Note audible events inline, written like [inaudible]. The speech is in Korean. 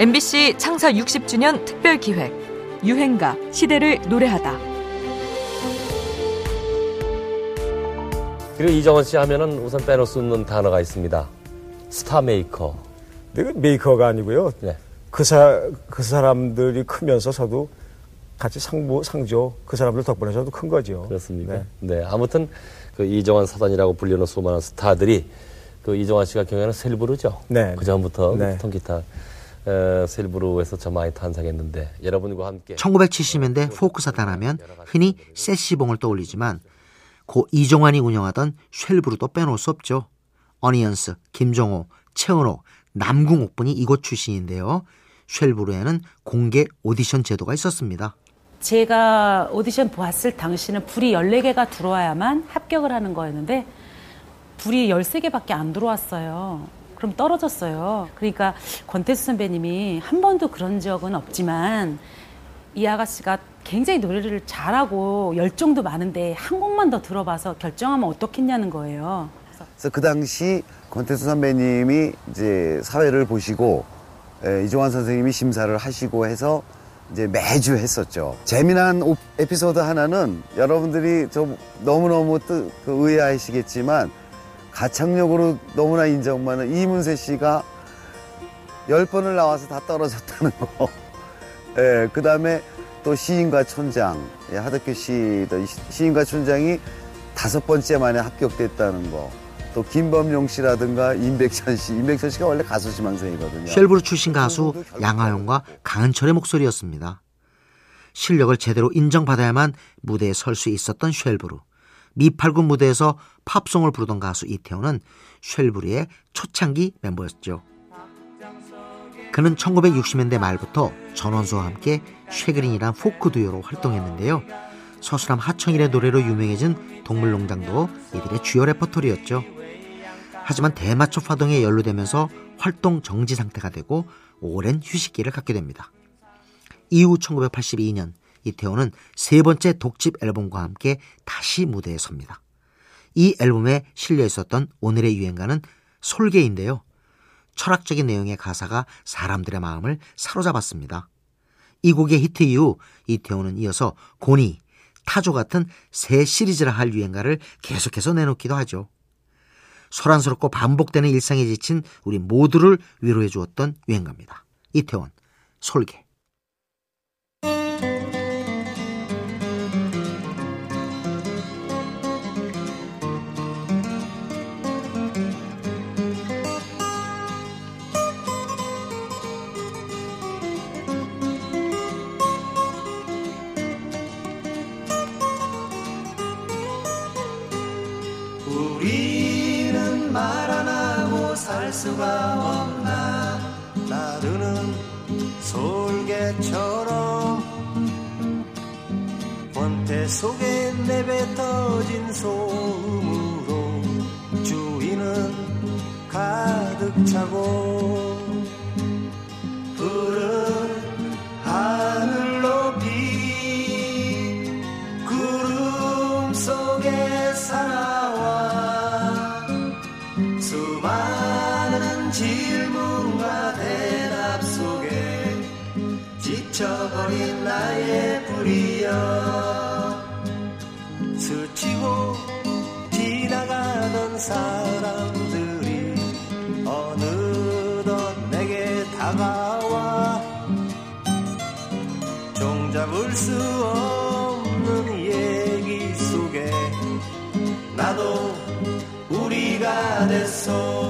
MBC 창사 60주년 특별 기획 유행가 시대를 노래하다. 그리고 이종환 씨 하면은 우선 빼놓을 수 없는 단어가 있습니다. 스타 메이커. 근데 그 메이커가 아니고요. 네. 그, 사, 그 사람들이 크면서 저도 같이 상부, 상조, 그 사람들 덕분에 저도 큰 거죠. 그렇습니까? 네. 네. 아무튼 그 이종환 사단이라고 불리는 수많은 스타들이 그 이종환 씨가 경영한 쉘부르죠. 네. 그 전부터 네. 통기타 에, 쉘부르에서 저 많이 탄생했는데 여러분과 함께 1970년대 포크 사단하면 흔히 세시봉을 떠올리지만 고 이종환이 운영하던 쉘부르도 빼놓을 수 없죠. 어니언스, 김정호, 최은옥, 남궁옥분이 이곳 출신인데요. 쉘부르에는 공개 오디션 제도가 있었습니다. 제가 오디션 보았을 당시는 불이 14개가 들어와야만 합격을 하는 거였는데 불이 13개밖에 안 들어왔어요. 그럼 떨어졌어요. 그러니까 권태수 선배님이 한 번도 그런 적은 없지만 이 아가씨가 굉장히 노래를 잘하고 열정도 많은데 한 곡만 더 들어봐서 결정하면 어떻겠냐는 거예요. 그래서 그 당시 권태수 선배님이 이제 사회를 보시고 에, 이종환 선생님이 심사를 하시고 해서 이제 매주 했었죠. 재미난 오- 에피소드 하나는 여러분들이 좀 너무너무 뜨, 그 의아하시겠지만 가창력으로 너무나 인정받는 이문세 씨가 열 번을 나와서 다 떨어졌다는 거. [laughs] 예, 그 다음에 또 시인과 촌장, 예, 하덕규 씨도 시- 시인과 촌장이 다섯 번째 만에 합격됐다는 거. 또 김범용 씨라든가 임백천 씨, 임백천 씨가 원래 가수 지망생이거든요. 쉘브루 출신 가수 양하용과 강은철의 목소리였습니다. 실력을 제대로 인정받아야만 무대에 설 수 있었던 쉘부르. 미팔군 무대에서 팝송을 부르던 가수 이태원은 쉘부르의 초창기 멤버였죠. 그는 1960년대 말부터 전언수와 함께 쉐그린이란 포크 듀오로 활동했는데요. 서수남 하청일의 노래로 유명해진 동물농장도 이들의 주요 레퍼토리였죠. 하지만 대마초 파동에 연루되면서 활동 정지 상태가 되고 오랜 휴식기를 갖게 됩니다. 이후 1982년 이태원은 세 번째 독집 앨범과 함께 다시 무대에 섭니다. 이 앨범에 실려 있었던 오늘의 유행가는 솔개인데요. 철학적인 내용의 가사가 사람들의 마음을 사로잡았습니다. 이 곡의 히트 이후 이태원은 이어서 고니, 타조 같은 새 시리즈라 할 유행가를 계속해서 내놓기도 하죠. 소란스럽고 반복되는 일상에 지친 우리 모두를 위로해 주었던 유행가입니다. 이태원, 솔개. 살 수가 없나? 나르는 솔개처럼 권태 속에 내뱉어진 소음으로 주위는 가득 차고 질문과 대답 속에 지쳐버린 나의 불이여. 스치고 지나가던 사람들이 어느덧 내게 다가와 종잡을 수 없는 얘기 속에 나도 우리가 됐어